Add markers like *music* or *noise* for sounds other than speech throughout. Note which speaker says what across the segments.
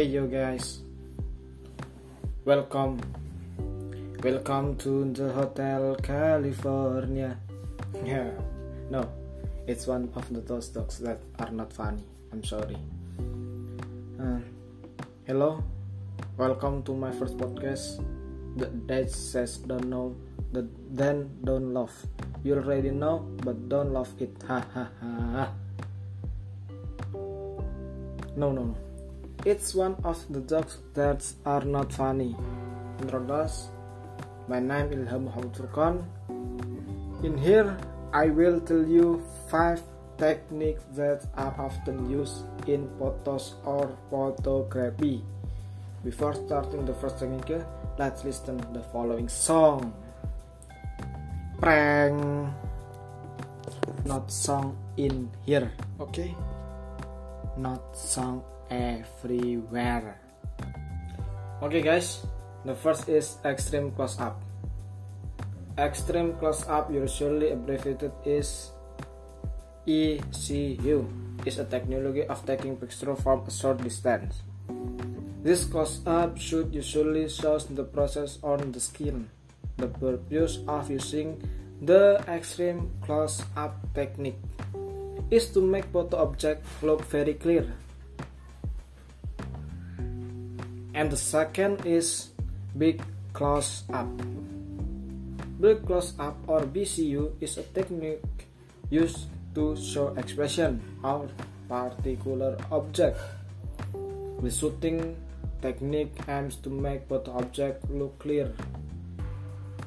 Speaker 1: Hey yo guys, welcome, welcome to the Hotel California. *laughs* Yeah, no, it's one of the those dogs that are not funny. I'm sorry. Uh, hello, welcome to my first podcast. The dad says don't know, the then don't love. You already know, but don't love it. *laughs* Ha ha ha. No no no. It's one of the jokes that are not funny. Introduce. My name is Ilham Hamturkan. In here, I will tell you five techniques that are often used in photos or photography. Before starting the first technique, let's listen to the following song. Prank. Not song in here. Okay not sung everywhere. Okay, guys, the first is extreme close up. Extreme close up, usually abbreviated is ECU, is a technology of taking picture from a short distance. This close up shoot usually shows the process on the skin. The purpose of using the extreme close up technique is to make photo object look very clear. And the second is big close up. Big close up or BCU is a technique used to show expression of particular object. The shooting technique aims to make photo object look clear.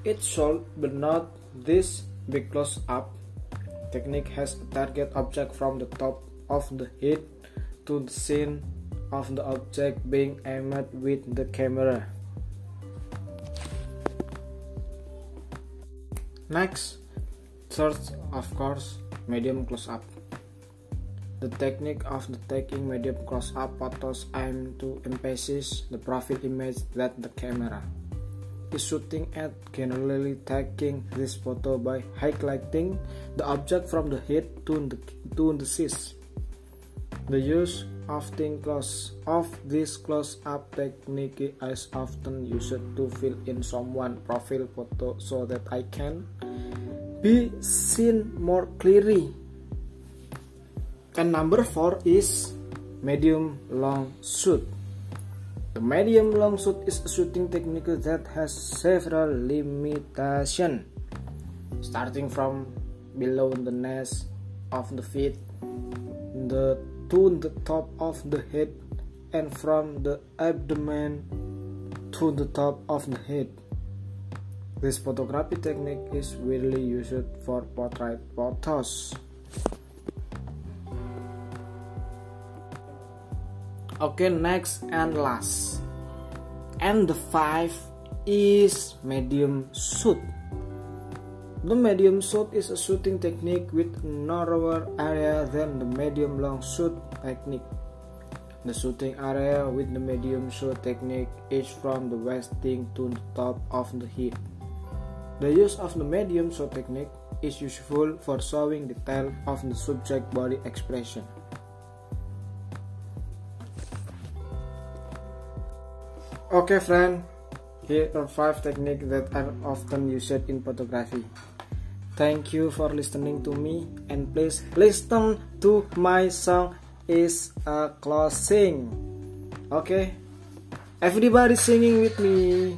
Speaker 1: It should but not this big close up technique has a target object from the top of the head to the scene of the object being aimed with the camera. Next, third, of course, medium close up. The technique of the taking medium close up photos aim to emphasize the profile image that the camera. is shooting at generally taking this photo by highlighting the object from the head to the, to the seas. The use of close of this close-up technique is often used to fill in someone profile photo so that I can be seen more clearly. And number four is medium long shoot. The medium long shot is a shooting technique that has several limitations, starting from below the nest of the feet, the to the top of the head, and from the abdomen to the top of the head. This photography technique is widely used for portrait photos. Oke, okay, next and last. And the five is medium suit. The medium suit is a shooting technique with narrower area than the medium long suit technique. The shooting area with the medium suit technique is from the westing to the top of the hip. The use of the medium shoot technique is useful for showing detail of the subject body expression. Okay friend, here are five techniques that are often used in photography. Thank you for listening to me and please listen to my song is a closing. Okay? Everybody singing with me.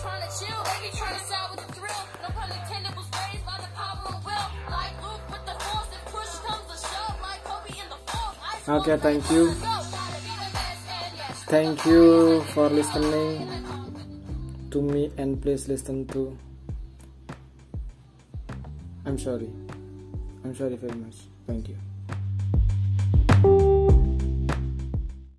Speaker 1: trying to chill. trying to with the thrill. No pun intended was raised by the power of will. Like Luke with the force and push comes the shove. Like Kobe in the fall. Okay, thank you. Thank you for listening to me and please listen to. I'm sorry. I'm sorry very much. Thank you.